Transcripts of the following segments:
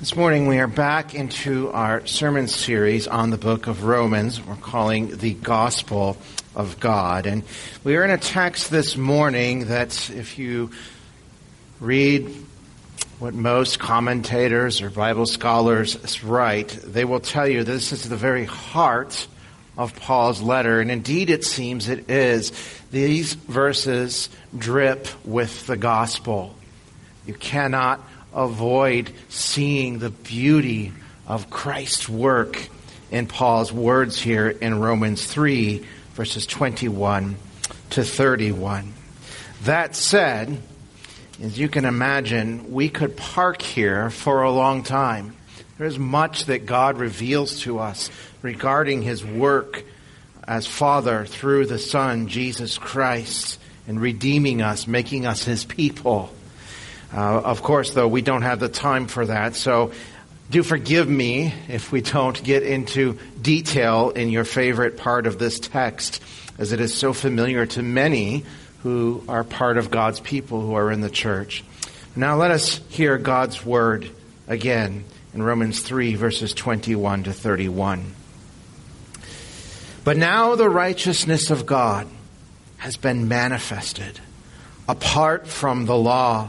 This morning we are back into our sermon series on the book of Romans. We're calling the Gospel of God. And we are in a text this morning that if you read what most commentators or Bible scholars write, they will tell you this is the very heart of Paul's letter. And indeed it seems it is. These verses drip with the gospel. You cannot avoid seeing the beauty of Christ's work in Paul's words here in Romans 3, verses 21 to 31. That said, as you can imagine, we could park here for a long time. There's much that God reveals to us regarding his work as Father through the Son, Jesus Christ, in redeeming us, making us his people. Uh, of course, though, we don't have the time for that, so do forgive me if we don't get into detail in your favorite part of this text, as it is so familiar to many who are part of God's people who are in the church. Now let us hear God's word again in Romans 3, verses 21 to 31. But now the righteousness of God has been manifested apart from the law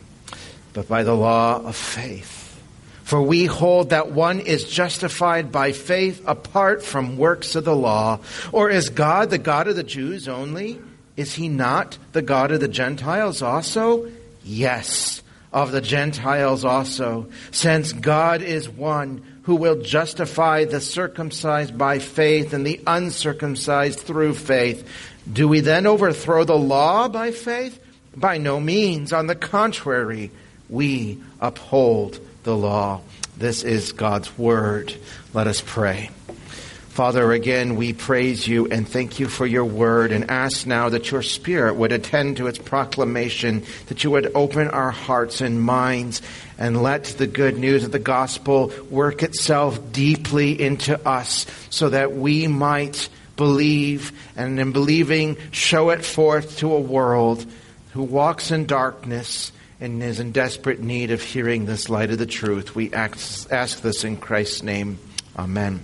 but by the law of faith. For we hold that one is justified by faith apart from works of the law. Or is God the God of the Jews only? Is he not the God of the Gentiles also? Yes, of the Gentiles also, since God is one who will justify the circumcised by faith and the uncircumcised through faith. Do we then overthrow the law by faith? By no means. On the contrary, we uphold the law. This is God's word. Let us pray. Father, again, we praise you and thank you for your word and ask now that your spirit would attend to its proclamation, that you would open our hearts and minds and let the good news of the gospel work itself deeply into us so that we might believe and in believing show it forth to a world who walks in darkness and is in desperate need of hearing this light of the truth. We ask, this in Christ's name. Amen.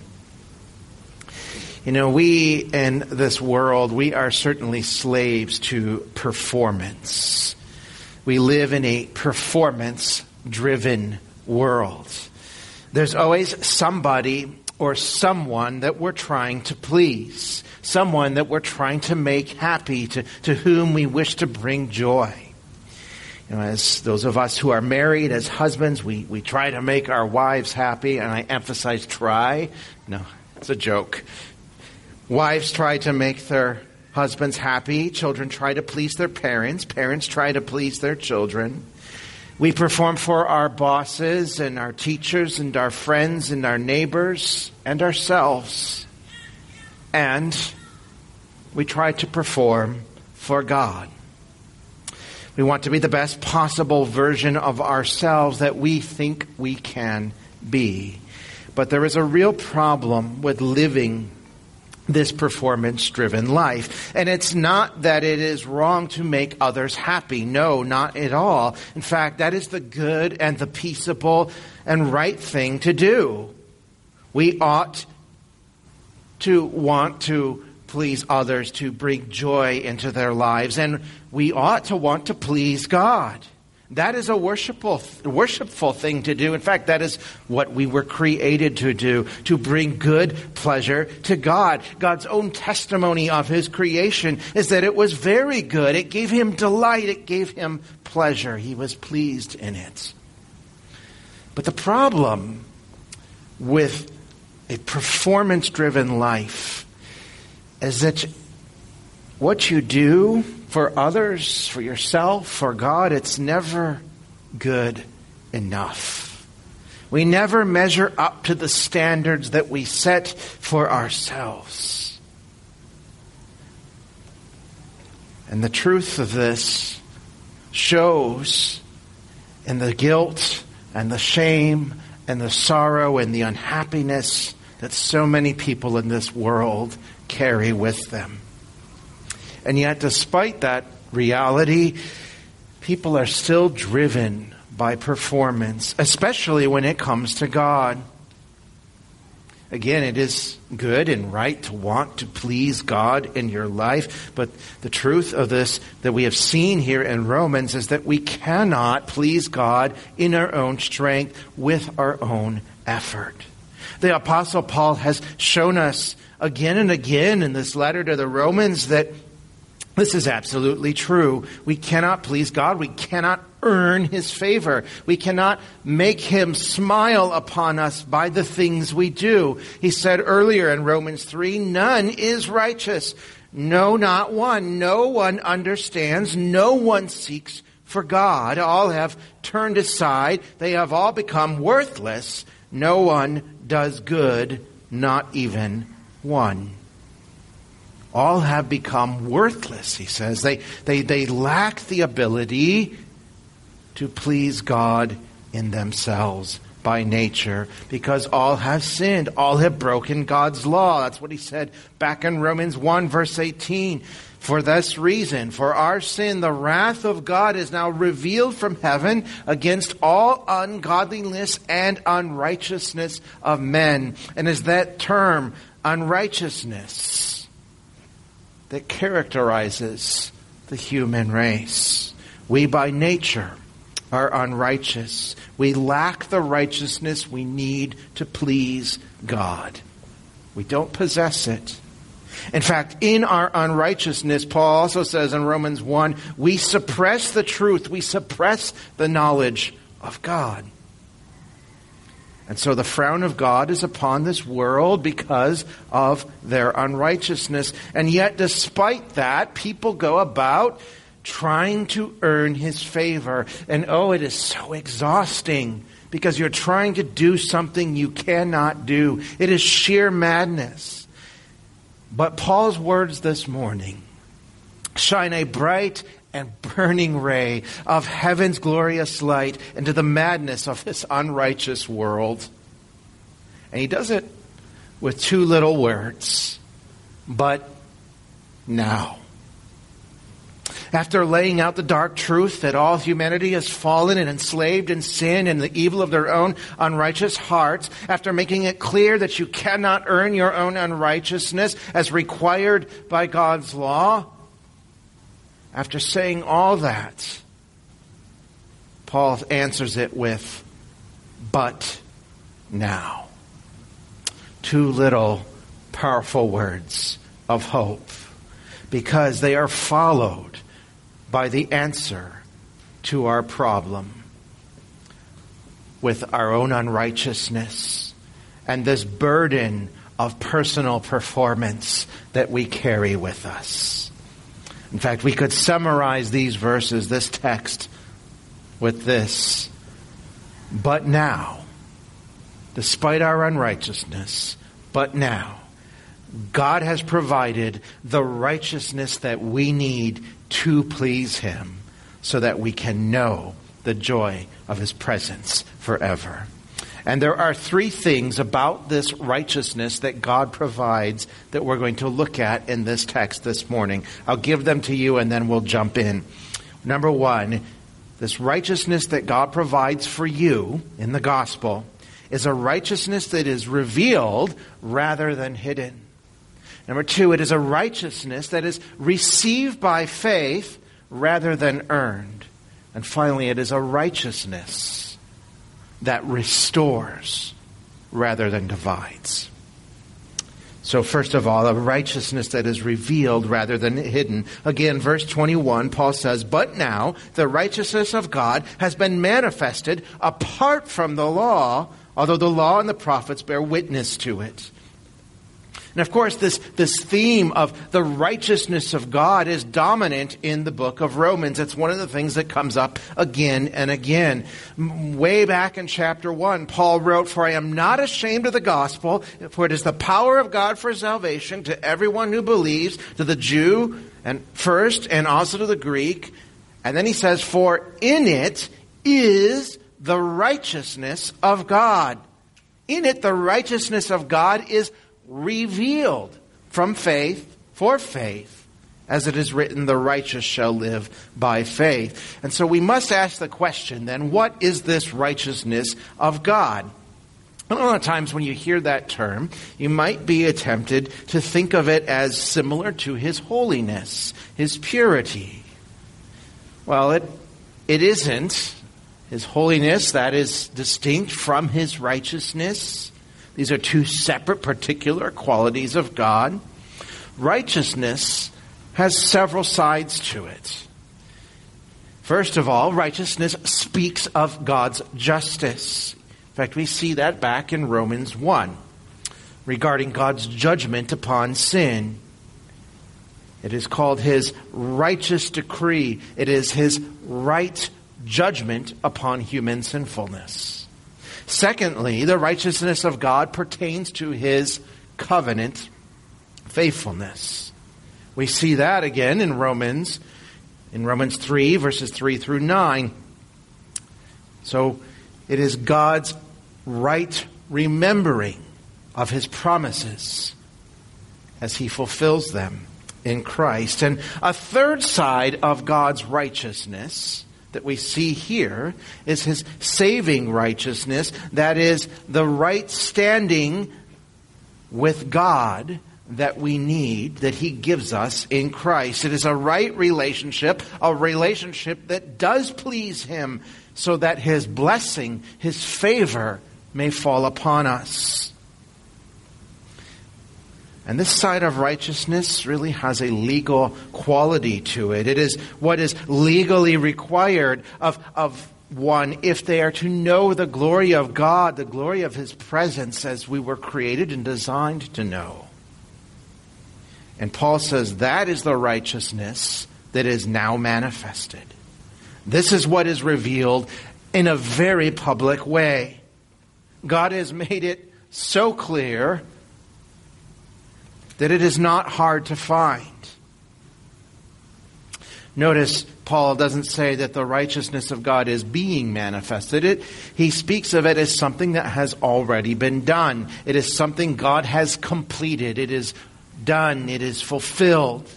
You know, we in this world, we are certainly slaves to performance. We live in a performance driven world. There's always somebody or someone that we're trying to please, someone that we're trying to make happy, to, to whom we wish to bring joy. You know, as those of us who are married, as husbands, we, we try to make our wives happy, and I emphasize try. No, it's a joke. Wives try to make their husbands happy. Children try to please their parents. Parents try to please their children. We perform for our bosses and our teachers and our friends and our neighbors and ourselves. And we try to perform for God. We want to be the best possible version of ourselves that we think we can be. But there is a real problem with living this performance driven life. And it's not that it is wrong to make others happy. No, not at all. In fact, that is the good and the peaceable and right thing to do. We ought to want to please others, to bring joy into their lives, and we ought to want to please God. That is a worshipful, worshipful thing to do. In fact, that is what we were created to do, to bring good pleasure to God. God's own testimony of His creation is that it was very good. It gave Him delight. It gave Him pleasure. He was pleased in it. But the problem with a performance driven life is that what you do for others, for yourself, for God, it's never good enough. We never measure up to the standards that we set for ourselves. And the truth of this shows in the guilt and the shame and the sorrow and the unhappiness that so many people in this world carry with them. And yet, despite that reality, people are still driven by performance, especially when it comes to God. Again, it is good and right to want to please God in your life, but the truth of this that we have seen here in Romans is that we cannot please God in our own strength with our own effort. The Apostle Paul has shown us again and again in this letter to the Romans that this is absolutely true. We cannot please God. We cannot earn His favor. We cannot make Him smile upon us by the things we do. He said earlier in Romans 3, none is righteous. No, not one. No one understands. No one seeks for God. All have turned aside. They have all become worthless. No one does good, not even one all have become worthless, he says. They, they, they lack the ability to please God in themselves by nature because all have sinned. All have broken God's law. That's what he said back in Romans 1, verse 18. For this reason, for our sin, the wrath of God is now revealed from heaven against all ungodliness and unrighteousness of men. And is that term, unrighteousness, that characterizes the human race. We by nature are unrighteous. We lack the righteousness we need to please God. We don't possess it. In fact, in our unrighteousness, Paul also says in Romans 1, we suppress the truth. We suppress the knowledge of God. And so the frown of God is upon this world because of their unrighteousness. And yet, despite that, people go about trying to earn his favor. And oh, it is so exhausting because you're trying to do something you cannot do. It is sheer madness. But Paul's words this morning shine a bright and burning ray of heaven's glorious light into the madness of this unrighteous world. And he does it with two little words, but now. After laying out the dark truth that all humanity has fallen and enslaved in sin and the evil of their own unrighteous hearts, after making it clear that you cannot earn your own unrighteousness as required by God's law, after saying all that, Paul answers it with, but now. Two little powerful words of hope because they are followed by the answer to our problem with our own unrighteousness and this burden of personal performance that we carry with us. In fact, we could summarize these verses, this text, with this. But now, despite our unrighteousness, but now, God has provided the righteousness that we need to please Him so that we can know the joy of His presence forever. And there are three things about this righteousness that God provides that we're going to look at in this text this morning. I'll give them to you and then we'll jump in. Number one, this righteousness that God provides for you in the gospel is a righteousness that is revealed rather than hidden. Number two, it is a righteousness that is received by faith rather than earned. And finally, it is a righteousness that restores rather than divides. So, first of all, a righteousness that is revealed rather than hidden. Again, verse 21, Paul says, But now the righteousness of God has been manifested apart from the law, although the law and the prophets bear witness to it. And of course, this, this theme of the righteousness of God is dominant in the book of Romans. It's one of the things that comes up again and again. Way back in chapter 1, Paul wrote, For I am not ashamed of the gospel, for it is the power of God for salvation to everyone who believes, to the Jew and first, and also to the Greek. And then he says, For in it is the righteousness of God. In it, the righteousness of God is revealed from faith for faith. As it is written, the righteous shall live by faith. And so we must ask the question then, what is this righteousness of God? A lot of times when you hear that term, you might be tempted to think of it as similar to His holiness, His purity. Well, it, it isn't. His holiness, that is distinct from His righteousness. These are two separate particular qualities of God. Righteousness has several sides to it. First of all, righteousness speaks of God's justice. In fact, we see that back in Romans 1 regarding God's judgment upon sin. It is called his righteous decree. It is his right judgment upon human sinfulness. Secondly, the righteousness of God pertains to his covenant faithfulness. We see that again in Romans, in Romans 3, verses 3 through 9. So it is God's right remembering of his promises as he fulfills them in Christ. And a third side of God's righteousness that we see here is his saving righteousness, that is, the right standing with God that we need, that he gives us in Christ. It is a right relationship, a relationship that does please him, so that his blessing, his favor may fall upon us. And this side of righteousness really has a legal quality to it. It is what is legally required of, of one if they are to know the glory of God, the glory of His presence as we were created and designed to know. And Paul says that is the righteousness that is now manifested. This is what is revealed in a very public way. God has made it so clear that it is not hard to find. Notice Paul doesn't say that the righteousness of God is being manifested. It, he speaks of it as something that has already been done. It is something God has completed. It is done. It is fulfilled.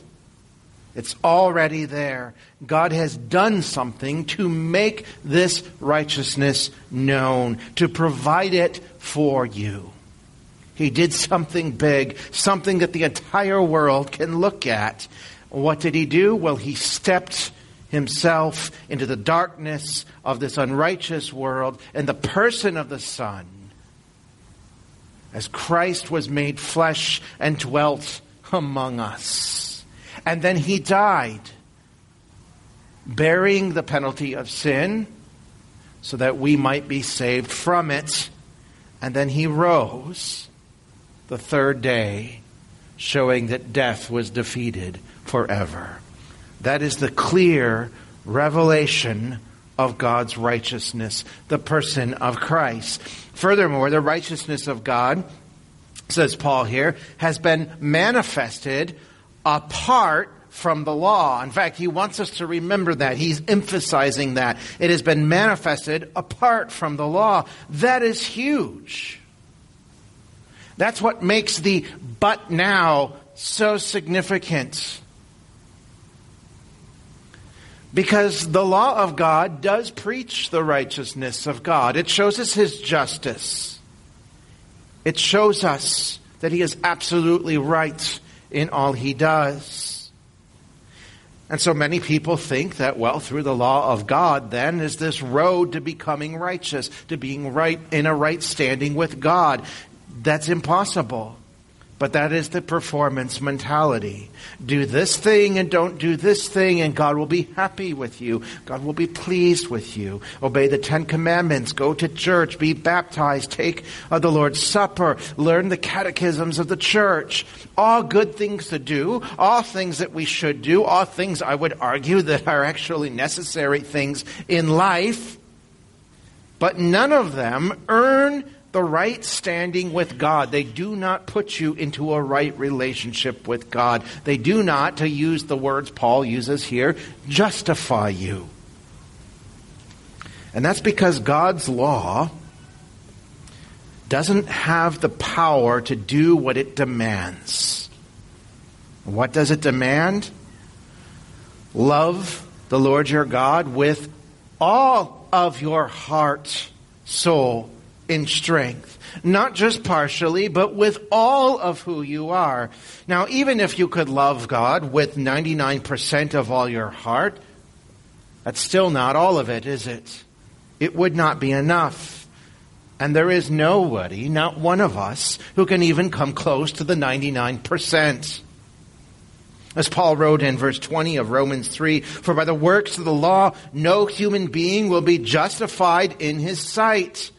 It's already there. God has done something to make this righteousness known, to provide it for you. He did something big, something that the entire world can look at. What did he do? Well, he stepped himself into the darkness of this unrighteous world in the person of the Son. As Christ was made flesh and dwelt among us. And then he died, bearing the penalty of sin so that we might be saved from it. And then he rose the third day, showing that death was defeated forever. That is the clear revelation of God's righteousness, the person of Christ. Furthermore, the righteousness of God, says Paul here, has been manifested apart from the law. In fact, he wants us to remember that. He's emphasizing that. It has been manifested apart from the law. That is huge. That's what makes the but now so significant. Because the law of God does preach the righteousness of God. It shows us His justice. It shows us that He is absolutely right in all He does. And so many people think that, well, through the law of God, then is this road to becoming righteous, to being right in a right standing with God. That's impossible. But that is the performance mentality. Do this thing and don't do this thing, and God will be happy with you. God will be pleased with you. Obey the Ten Commandments. Go to church. Be baptized. Take uh, the Lord's Supper. Learn the catechisms of the church. All good things to do. All things that we should do. All things I would argue that are actually necessary things in life. But none of them earn the right standing with God. They do not put you into a right relationship with God. They do not, to use the words Paul uses here, justify you. And that's because God's law doesn't have the power to do what it demands. What does it demand? Love the Lord your God with all of your heart, soul, in strength. Not just partially, but with all of who you are. Now, even if you could love God with 99% of all your heart, that's still not all of it, is it? It would not be enough. And there is nobody, not one of us, who can even come close to the 99%. As Paul wrote in verse 20 of Romans 3, For by the works of the law, no human being will be justified in his sight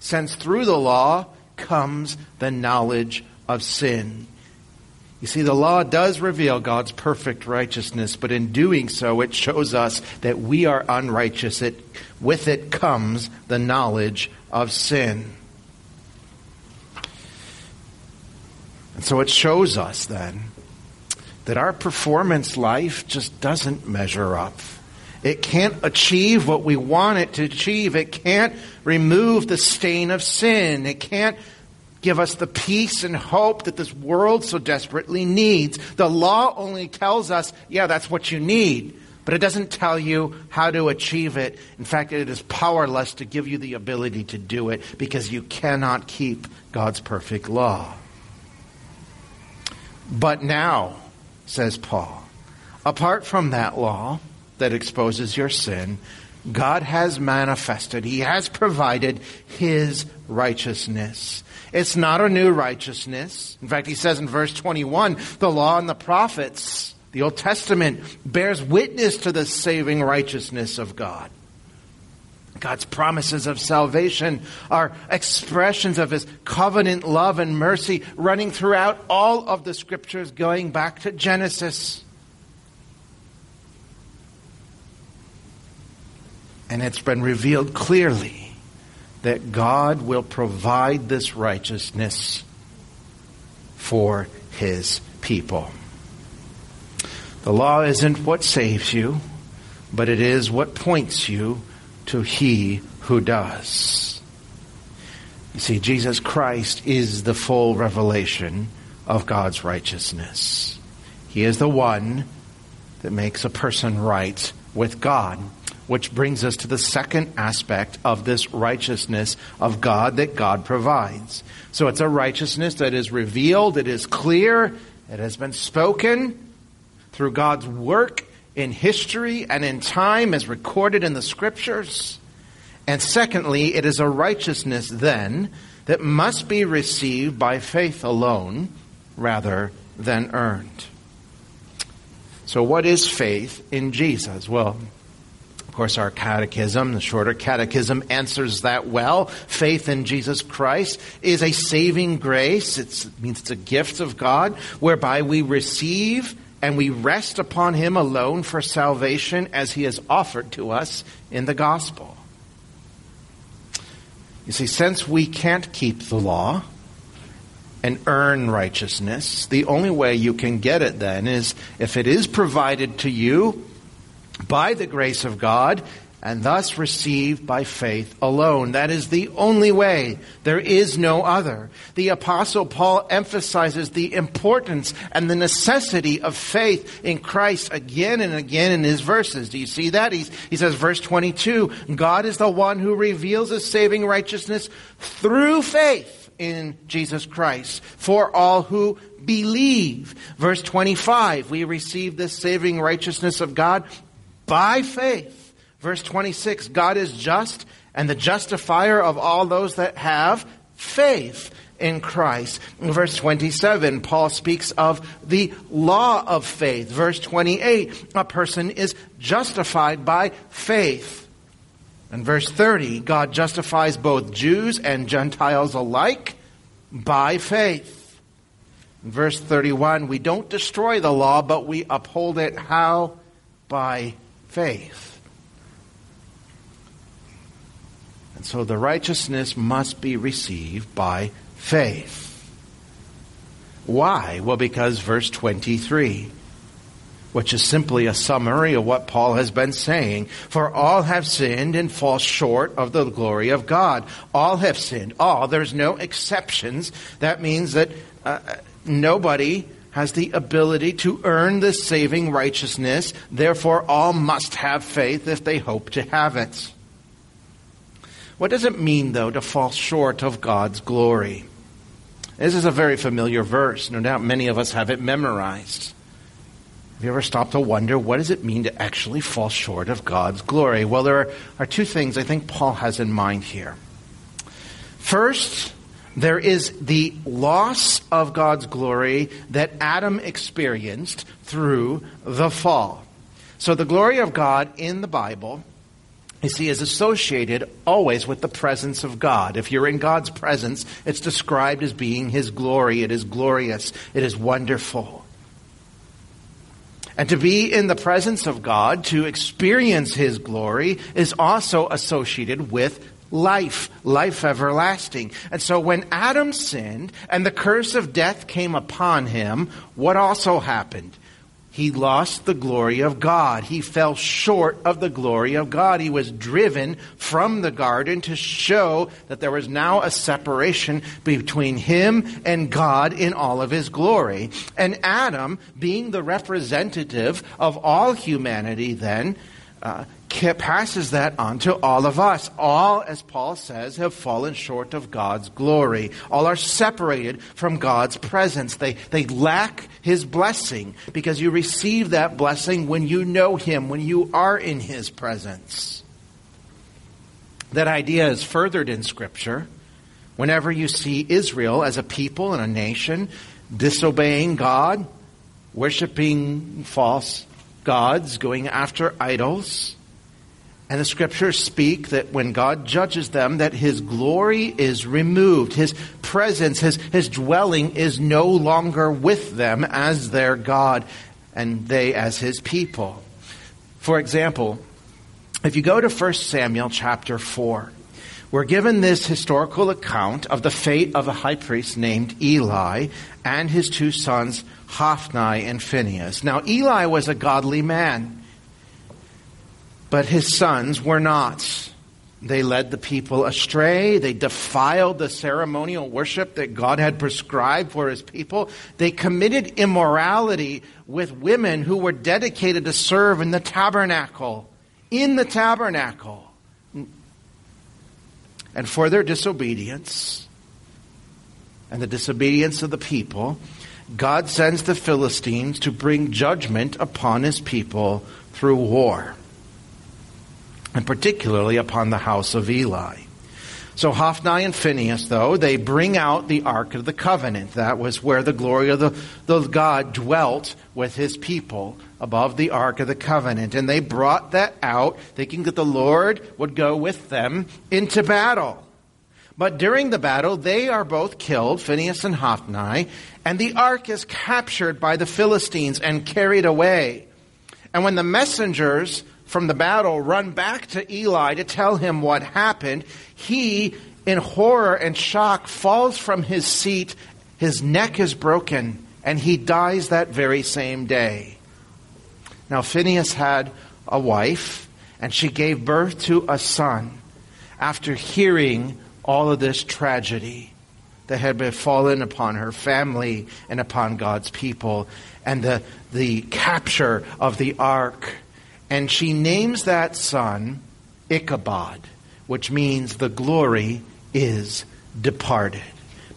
since through the law comes the knowledge of sin. You see, the law does reveal God's perfect righteousness, but in doing so, it shows us that we are unrighteous. It, with it comes the knowledge of sin. And so it shows us then that our performance life just doesn't measure up. It can't achieve what we want it to achieve. It can't remove the stain of sin. It can't give us the peace and hope that this world so desperately needs. The law only tells us, yeah, that's what you need, but it doesn't tell you how to achieve it. In fact, it is powerless to give you the ability to do it because you cannot keep God's perfect law. But now, says Paul, apart from that law, that exposes your sin, God has manifested, He has provided His righteousness. It's not a new righteousness. In fact, He says in verse 21, the law and the prophets, the Old Testament, bears witness to the saving righteousness of God. God's promises of salvation are expressions of His covenant love and mercy running throughout all of the scriptures going back to Genesis. And it's been revealed clearly that God will provide this righteousness for his people. The law isn't what saves you, but it is what points you to he who does. You see, Jesus Christ is the full revelation of God's righteousness. He is the one that makes a person right with God. Which brings us to the second aspect of this righteousness of God that God provides. So it's a righteousness that is revealed, it is clear, it has been spoken through God's work in history and in time as recorded in the scriptures. And secondly, it is a righteousness then that must be received by faith alone rather than earned. So, what is faith in Jesus? Well, course, our catechism, the shorter catechism, answers that well. Faith in Jesus Christ is a saving grace. It's, it means it's a gift of God whereby we receive and we rest upon Him alone for salvation as He has offered to us in the gospel. You see, since we can't keep the law and earn righteousness, the only way you can get it then is if it is provided to you by the grace of God and thus received by faith alone. That is the only way. There is no other. The apostle Paul emphasizes the importance and the necessity of faith in Christ again and again in his verses. Do you see that? He's, he says, verse 22, God is the one who reveals his saving righteousness through faith in Jesus Christ for all who believe. Verse 25, we receive this saving righteousness of God by faith. Verse 26, God is just and the justifier of all those that have faith in Christ. Verse 27, Paul speaks of the law of faith. Verse 28, a person is justified by faith. In verse 30, God justifies both Jews and Gentiles alike by faith. In verse 31, we don't destroy the law, but we uphold it how? By faith. And so the righteousness must be received by faith. Why? Well, because verse 23, which is simply a summary of what Paul has been saying, for all have sinned and fall short of the glory of God. All have sinned. All. There's no exceptions. That means that uh, nobody has the ability to earn the saving righteousness. Therefore, all must have faith if they hope to have it. What does it mean, though, to fall short of God's glory? This is a very familiar verse. No doubt many of us have it memorized. Have you ever stopped to wonder what does it mean to actually fall short of God's glory? Well, there are two things I think Paul has in mind here. First, there is the loss of God's glory that Adam experienced through the fall. So the glory of God in the Bible you see, is associated always with the presence of God. If you're in God's presence, it's described as being His glory. It is glorious. It is wonderful. And to be in the presence of God, to experience His glory, is also associated with life, life everlasting. And so when Adam sinned and the curse of death came upon him, what also happened? he lost the glory of God. He fell short of the glory of God. He was driven from the garden to show that there was now a separation between him and God in all of his glory. And Adam, being the representative of all humanity then, uh, passes that on to all of us. All, as Paul says, have fallen short of God's glory. All are separated from God's presence. They, they lack His blessing because you receive that blessing when you know Him, when you are in His presence. That idea is furthered in Scripture. Whenever you see Israel as a people and a nation disobeying God, worshiping false gods, going after idols, and the scriptures speak that when God judges them, that his glory is removed. His presence, his, his dwelling is no longer with them as their God and they as his people. For example, if you go to 1 Samuel chapter 4, we're given this historical account of the fate of a high priest named Eli and his two sons, Hophni and Phinehas. Now, Eli was a godly man. But his sons were not. They led the people astray. They defiled the ceremonial worship that God had prescribed for his people. They committed immorality with women who were dedicated to serve in the tabernacle. In the tabernacle. And for their disobedience and the disobedience of the people, God sends the Philistines to bring judgment upon his people through war and particularly upon the house of Eli. So Hophni and Phinehas, though, they bring out the Ark of the Covenant. That was where the glory of the, the God dwelt with his people above the Ark of the Covenant. And they brought that out, thinking that the Lord would go with them into battle. But during the battle, they are both killed, Phinehas and Hophni, and the ark is captured by the Philistines and carried away. And when the messengers from the battle run back to Eli to tell him what happened. He, in horror and shock, falls from his seat. His neck is broken, and he dies that very same day. Now, Phinehas had a wife, and she gave birth to a son after hearing all of this tragedy that had befallen upon her family and upon God's people, and the, the capture of the ark and she names that son Ichabod, which means the glory is departed.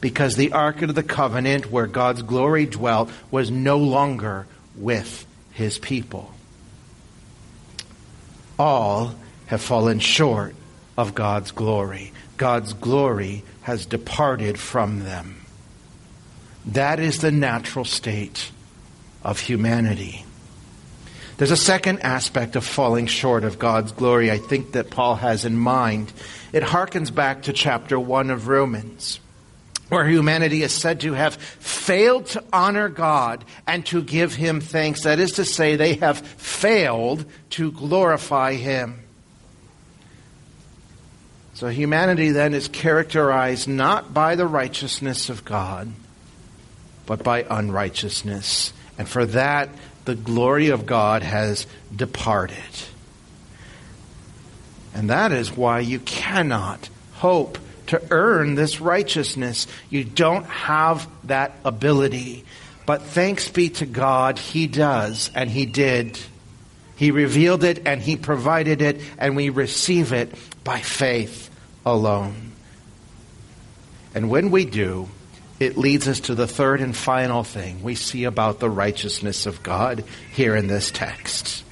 because the Ark of the Covenant, where God's glory dwelt, was no longer with his people. All have fallen short of God's glory. God's glory has departed from them. That is the natural state of humanity. There's a second aspect of falling short of God's glory I think that Paul has in mind. It harkens back to chapter 1 of Romans, where humanity is said to have failed to honor God and to give him thanks. That is to say, they have failed to glorify him. So humanity then is characterized not by the righteousness of God, but by unrighteousness. And for that, the glory of God has departed. And that is why you cannot hope to earn this righteousness. You don't have that ability. But thanks be to God, He does, and He did. He revealed it and He provided it, and we receive it by faith alone. And when we do, it leads us to the third and final thing we see about the righteousness of God here in this text.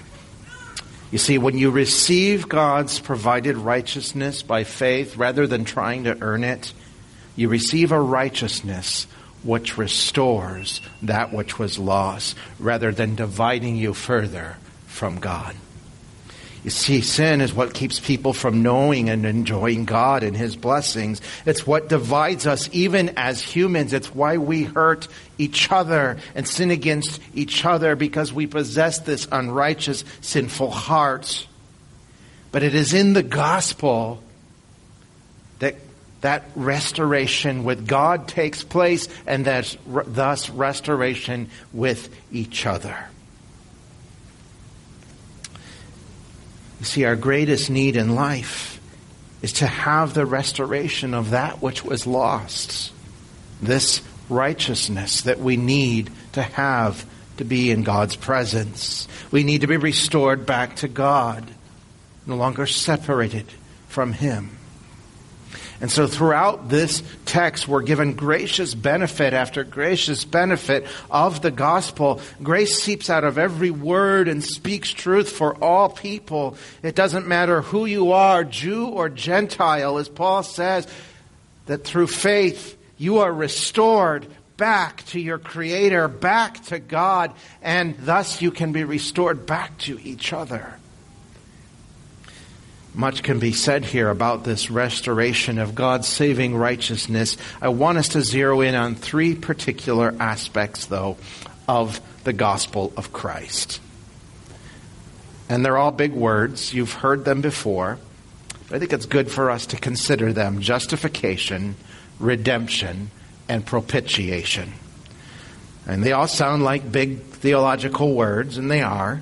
You see, when you receive God's provided righteousness by faith rather than trying to earn it, you receive a righteousness which restores that which was lost rather than dividing you further from God. You see, sin is what keeps people from knowing and enjoying God and His blessings. It's what divides us even as humans. It's why we hurt each other and sin against each other because we possess this unrighteous, sinful heart. But it is in the gospel that that restoration with God takes place and that thus restoration with each other. You see, our greatest need in life is to have the restoration of that which was lost. This righteousness that we need to have to be in God's presence. We need to be restored back to God, no longer separated from Him. And so throughout this text, we're given gracious benefit after gracious benefit of the gospel. Grace seeps out of every word and speaks truth for all people. It doesn't matter who you are, Jew or Gentile, as Paul says, that through faith you are restored back to your Creator, back to God, and thus you can be restored back to each other. Much can be said here about this restoration of God's saving righteousness. I want us to zero in on three particular aspects, though, of the gospel of Christ. And they're all big words. You've heard them before. I think it's good for us to consider them justification, redemption, and propitiation. And they all sound like big theological words, and they are.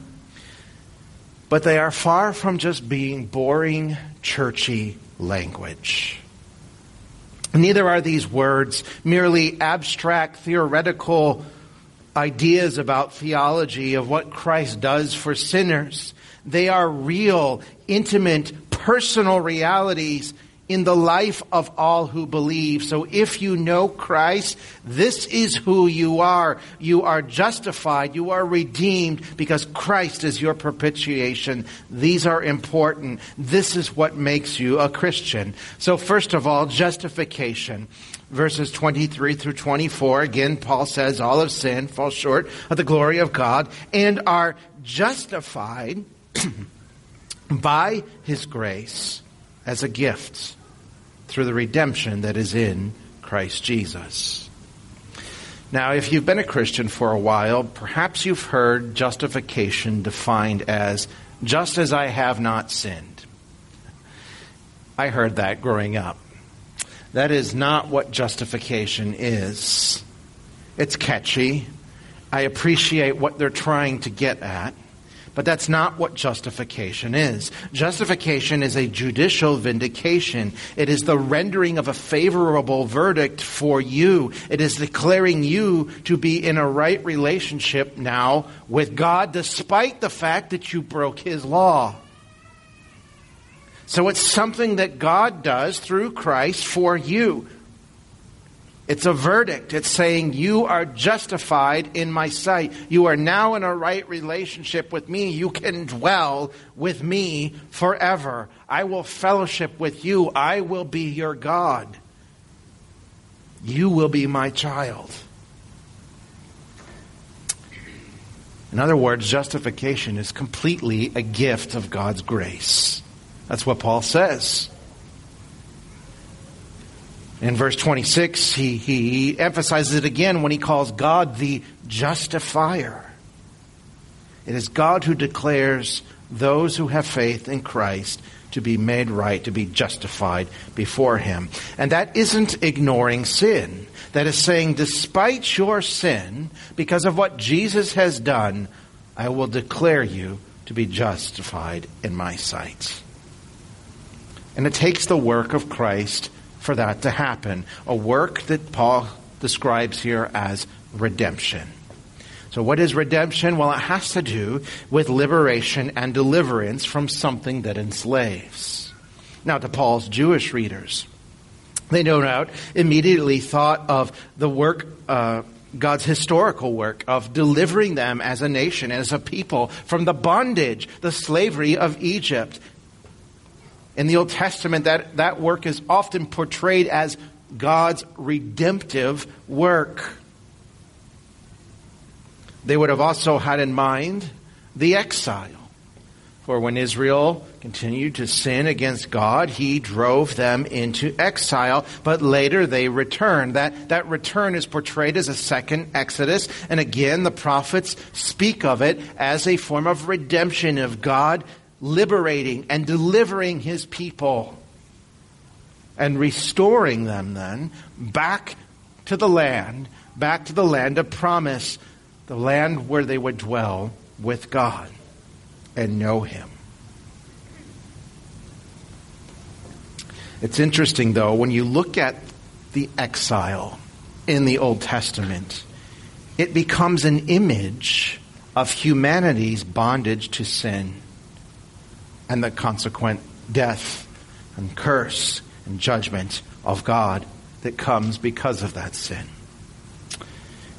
But they are far from just being boring, churchy language. Neither are these words merely abstract, theoretical ideas about theology of what Christ does for sinners. They are real, intimate, personal realities in the life of all who believe. So if you know Christ, this is who you are. You are justified. You are redeemed because Christ is your propitiation. These are important. This is what makes you a Christian. So first of all, justification. Verses 23 through 24, again, Paul says, all of sin falls short of the glory of God and are justified by his grace as a gift through the redemption that is in Christ Jesus. Now, if you've been a Christian for a while, perhaps you've heard justification defined as just as I have not sinned. I heard that growing up. That is not what justification is. It's catchy. I appreciate what they're trying to get at. But that's not what justification is. Justification is a judicial vindication. It is the rendering of a favorable verdict for you. It is declaring you to be in a right relationship now with God despite the fact that you broke His law. So it's something that God does through Christ for you. It's a verdict. It's saying, You are justified in my sight. You are now in a right relationship with me. You can dwell with me forever. I will fellowship with you. I will be your God. You will be my child. In other words, justification is completely a gift of God's grace. That's what Paul says. In verse 26, he, he emphasizes it again when he calls God the justifier. It is God who declares those who have faith in Christ to be made right, to be justified before Him. And that isn't ignoring sin. That is saying, despite your sin, because of what Jesus has done, I will declare you to be justified in my sight. And it takes the work of Christ for that to happen. A work that Paul describes here as redemption. So, what is redemption? Well, it has to do with liberation and deliverance from something that enslaves. Now, to Paul's Jewish readers, they no doubt immediately thought of the work, uh, God's historical work of delivering them as a nation, as a people, from the bondage, the slavery of Egypt, in the Old Testament, that, that work is often portrayed as God's redemptive work. They would have also had in mind the exile. For when Israel continued to sin against God, he drove them into exile, but later they returned. That, that return is portrayed as a second Exodus, and again the prophets speak of it as a form of redemption of God liberating and delivering his people and restoring them then back to the land, back to the land of promise, the land where they would dwell with God and know him. It's interesting, though, when you look at the exile in the Old Testament, it becomes an image of humanity's bondage to sin and the consequent death and curse and judgment of God that comes because of that sin.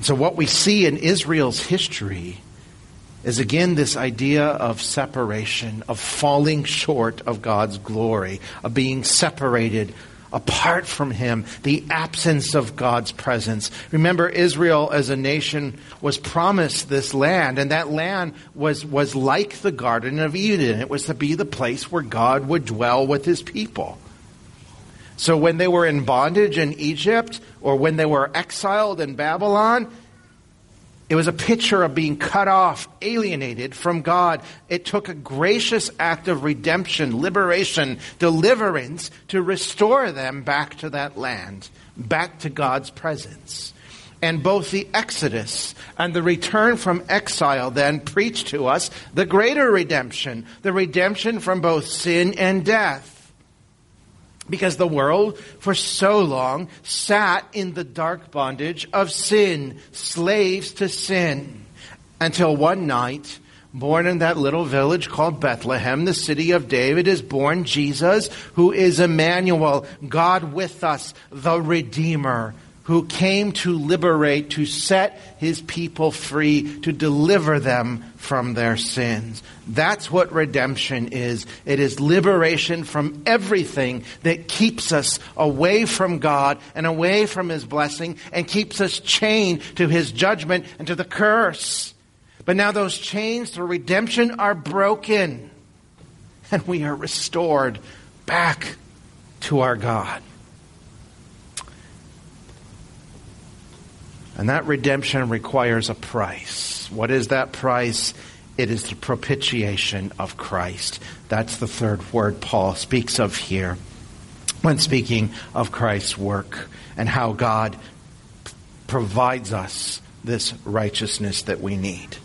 So, what we see in Israel's history is again this idea of separation, of falling short of God's glory, of being separated apart from him, the absence of God's presence. Remember, Israel as a nation was promised this land, and that land was, was like the Garden of Eden. It was to be the place where God would dwell with his people. So when they were in bondage in Egypt, or when they were exiled in Babylon, it was a picture of being cut off, alienated from God. It took a gracious act of redemption, liberation, deliverance to restore them back to that land, back to God's presence. And both the Exodus and the return from exile then preach to us the greater redemption, the redemption from both sin and death because the world for so long sat in the dark bondage of sin, slaves to sin, until one night, born in that little village called Bethlehem, the city of David, is born Jesus, who is Emmanuel, God with us, the Redeemer, who came to liberate, to set his people free, to deliver them from their sins. That's what redemption is. It is liberation from everything that keeps us away from God and away from his blessing and keeps us chained to his judgment and to the curse. But now those chains through redemption are broken and we are restored back to our God. And that redemption requires a price. What is that price? It is the propitiation of Christ. That's the third word Paul speaks of here when speaking of Christ's work and how God provides us this righteousness that we need.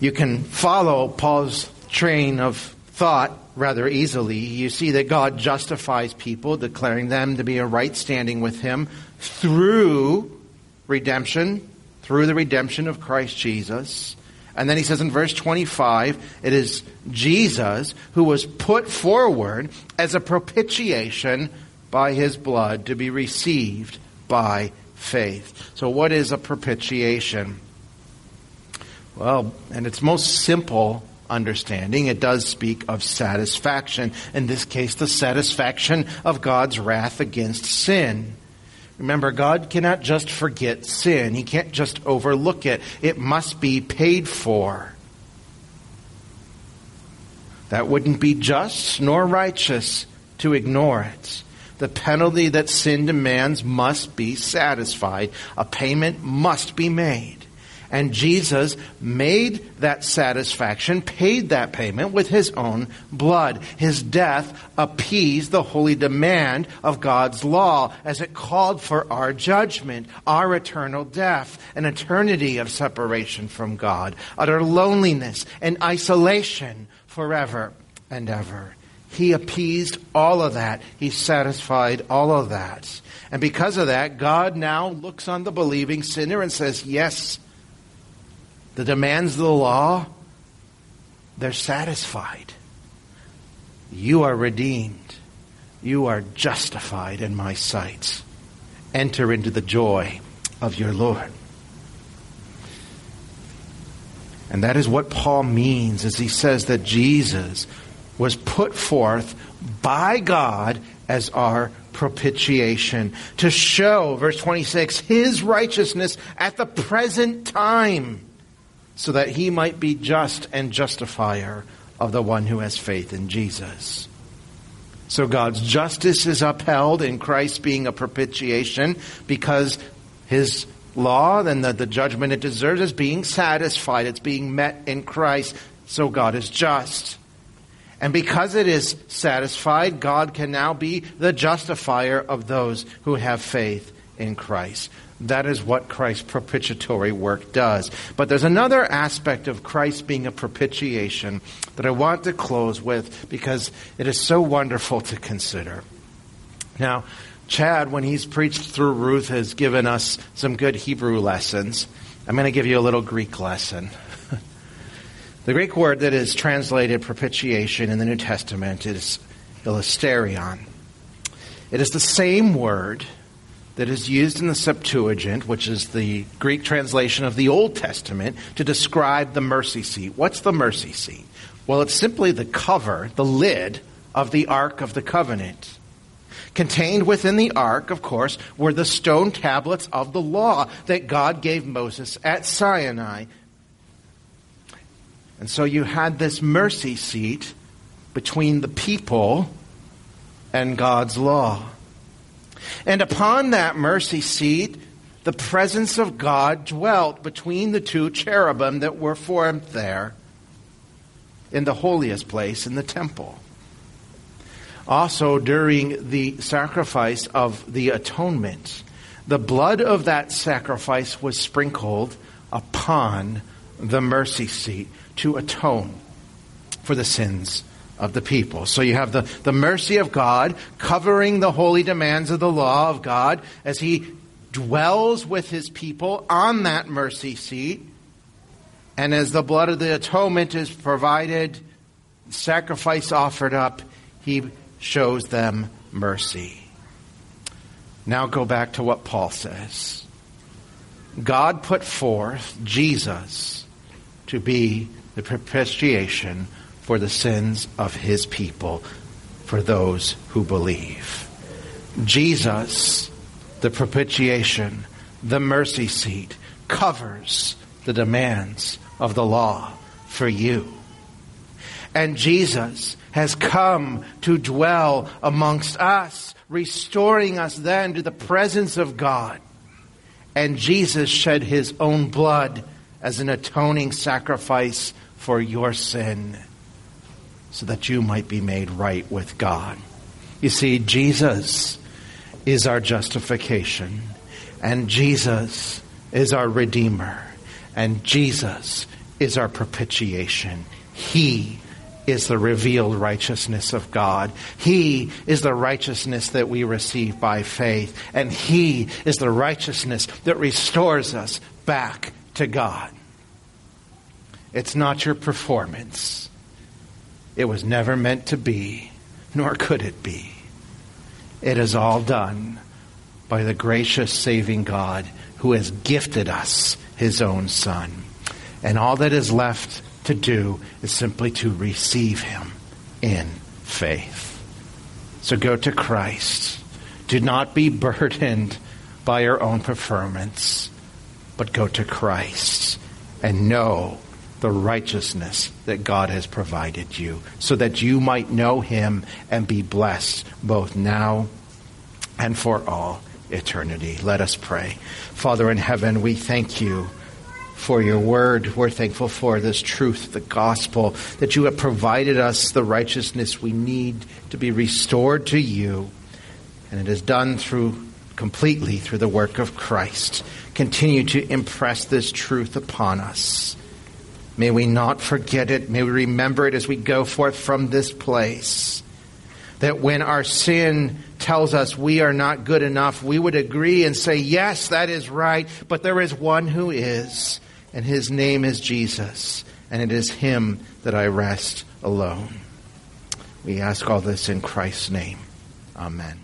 You can follow Paul's train of thought rather easily. You see that God justifies people, declaring them to be in right standing with Him through redemption, through the redemption of Christ Jesus. And then he says in verse 25, it is Jesus who was put forward as a propitiation by his blood to be received by faith. So, what is a propitiation? Well, in its most simple understanding, it does speak of satisfaction. In this case, the satisfaction of God's wrath against sin. Remember, God cannot just forget sin. He can't just overlook it. It must be paid for. That wouldn't be just nor righteous to ignore it. The penalty that sin demands must be satisfied. A payment must be made. And Jesus made that satisfaction, paid that payment with his own blood. His death appeased the holy demand of God's law as it called for our judgment, our eternal death, an eternity of separation from God, utter loneliness and isolation forever and ever. He appeased all of that. He satisfied all of that. And because of that, God now looks on the believing sinner and says, Yes, the demands of the law, they're satisfied. You are redeemed. You are justified in my sight. Enter into the joy of your Lord. And that is what Paul means as he says that Jesus was put forth by God as our propitiation to show, verse 26, his righteousness at the present time so that he might be just and justifier of the one who has faith in Jesus. So God's justice is upheld in Christ being a propitiation because his law and the, the judgment it deserves is being satisfied. It's being met in Christ. So God is just. And because it is satisfied, God can now be the justifier of those who have faith in Christ. That is what Christ's propitiatory work does. But there's another aspect of Christ being a propitiation that I want to close with because it is so wonderful to consider. Now, Chad, when he's preached through Ruth, has given us some good Hebrew lessons. I'm going to give you a little Greek lesson. the Greek word that is translated propitiation in the New Testament is hilasterion. It is the same word that is used in the Septuagint, which is the Greek translation of the Old Testament, to describe the mercy seat. What's the mercy seat? Well, it's simply the cover, the lid of the Ark of the Covenant. Contained within the ark, of course, were the stone tablets of the law that God gave Moses at Sinai. And so you had this mercy seat between the people and God's law. And upon that mercy seat, the presence of God dwelt between the two cherubim that were formed there in the holiest place in the temple. Also, during the sacrifice of the atonement, the blood of that sacrifice was sprinkled upon the mercy seat to atone for the sins of the people. So you have the, the mercy of God covering the holy demands of the law of God as he dwells with his people on that mercy seat. And as the blood of the atonement is provided, sacrifice offered up, he shows them mercy. Now go back to what Paul says. God put forth Jesus to be the propitiation for the sins of his people, for those who believe. Jesus, the propitiation, the mercy seat, covers the demands of the law for you. And Jesus has come to dwell amongst us, restoring us then to the presence of God. And Jesus shed his own blood as an atoning sacrifice for your sin so that you might be made right with God. You see, Jesus is our justification, and Jesus is our Redeemer, and Jesus is our propitiation. He is the revealed righteousness of God. He is the righteousness that we receive by faith, and He is the righteousness that restores us back to God. It's not your performance. It was never meant to be, nor could it be. It is all done by the gracious, saving God who has gifted us his own Son. And all that is left to do is simply to receive him in faith. So go to Christ. Do not be burdened by your own preferments, but go to Christ and know the righteousness that God has provided you so that you might know him and be blessed both now and for all eternity. Let us pray. Father in heaven, we thank you for your word. We're thankful for this truth, the gospel, that you have provided us the righteousness we need to be restored to you. And it is done through completely through the work of Christ. Continue to impress this truth upon us. May we not forget it. May we remember it as we go forth from this place. That when our sin tells us we are not good enough, we would agree and say, Yes, that is right, but there is one who is and his name is Jesus, and it is him that I rest alone. We ask all this in Christ's name. Amen.